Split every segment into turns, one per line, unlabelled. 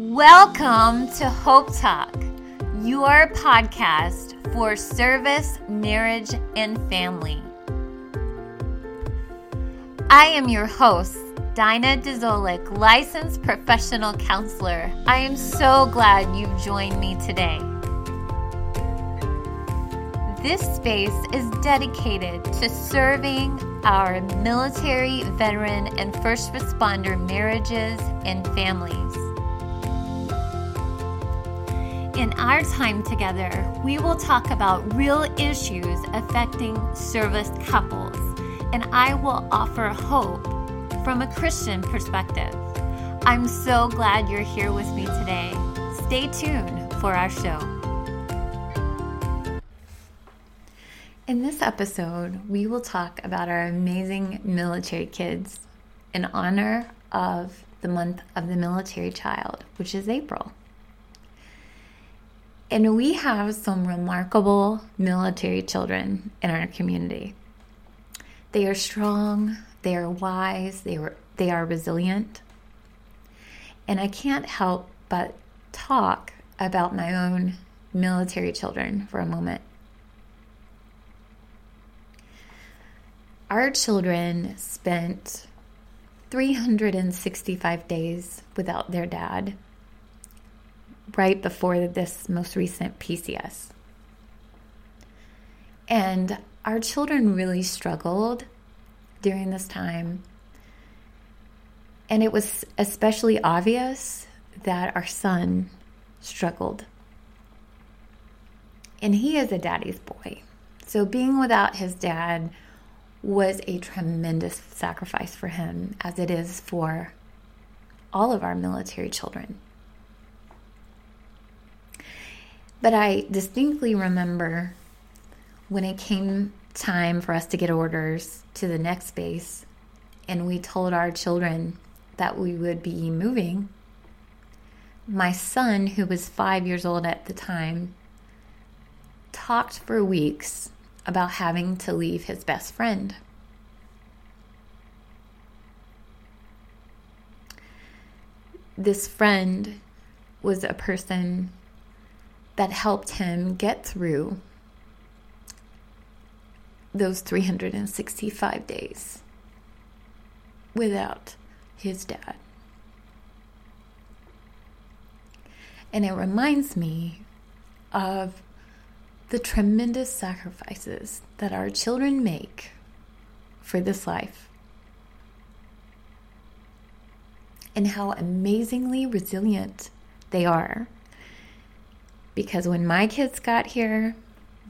Welcome to Hope Talk, your podcast for service, marriage, and family. I am your host, Dinah Dezolik, licensed professional counselor. I am so glad you've joined me today. This space is dedicated to serving our military, veteran, and first responder marriages and families. In our time together, we will talk about real issues affecting service couples, and I will offer hope from a Christian perspective. I'm so glad you're here with me today. Stay tuned for our show. In this episode, we will talk about our amazing military kids in honor of the month of the military child, which is April. And we have some remarkable military children in our community. They are strong, they are wise, they are, they are resilient. And I can't help but talk about my own military children for a moment. Our children spent 365 days without their dad right before this most recent PCS. And our children really struggled during this time. And it was especially obvious that our son struggled. And he is a daddy's boy. So being without his dad was a tremendous sacrifice for him, as it is for all of our military children. But I distinctly remember when it came time for us to get orders to the next base, and we told our children that we would be moving. My son, who was five years old at the time, talked for weeks about having to leave his best friend. This friend was a person that helped him get through those 365 days without his dad. And it reminds me of the tremendous sacrifices that our children make for this life and how amazingly resilient they are. Because when my kids got here,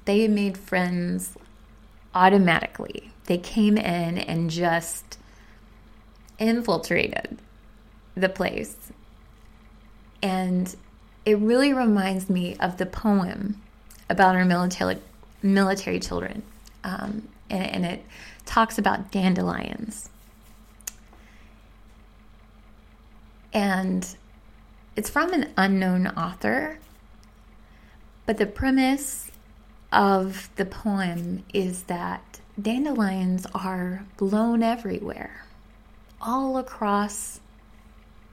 they made friends automatically. They came in and just infiltrated the place. And it really reminds me of the poem about our military military children, um, and, and it talks about dandelions. And it's from an unknown author, but the premise of the poem is that dandelions are blown everywhere, all across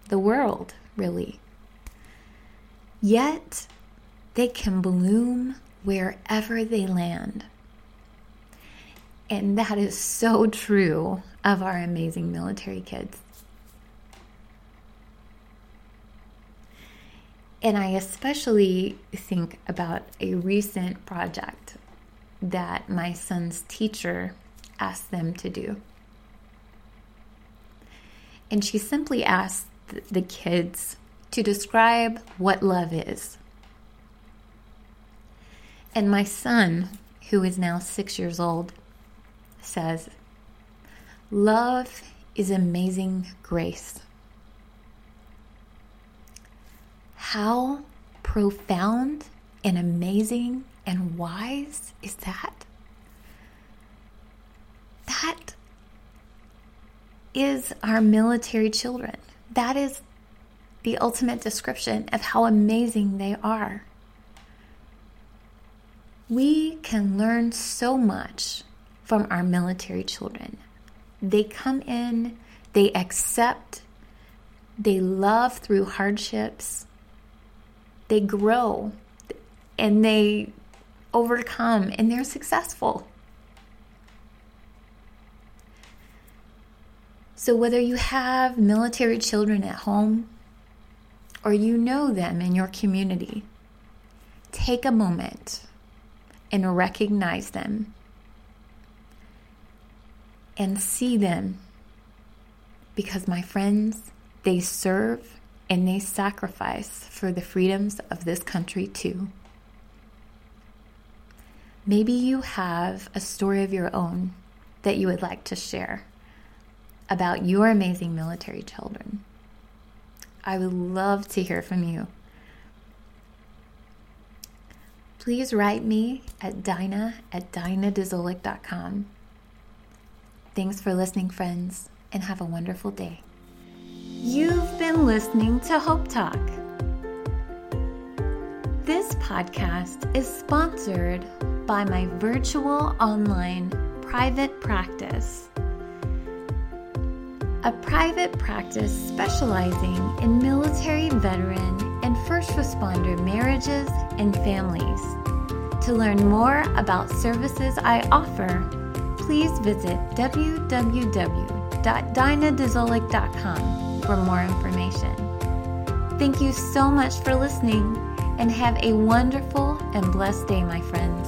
the world, really. Yet they can bloom wherever they land. And that is so true of our amazing military kids. And I especially think about a recent project that my son's teacher asked them to do. And she simply asked the kids to describe what love is. And my son, who is now six years old, says, Love is amazing grace. How profound and amazing and wise is that? That is our military children. That is the ultimate description of how amazing they are we can learn so much from our military children. They come in, they accept they love through hardships, they grow, and they overcome, and they're successful. So, whether you have military children at home or you know them in your community, take a moment and recognize them and see them because, my friends, they serve and they sacrifice for the freedoms of this country too. Maybe you have a story of your own that you would like to share about your amazing military children. I would love to hear from you. Please write me at dinah at dinahdezolik.com. Thanks for listening, friends, and have a wonderful day. You've been listening to Hope Talk. This podcast is sponsored by my virtual online private practice a private practice specializing in military veteran and first responder marriages and families. To learn more about services I offer, please visit www.dinahdezolik.com for more information. Thank you so much for listening and have a wonderful and blessed day, my friends.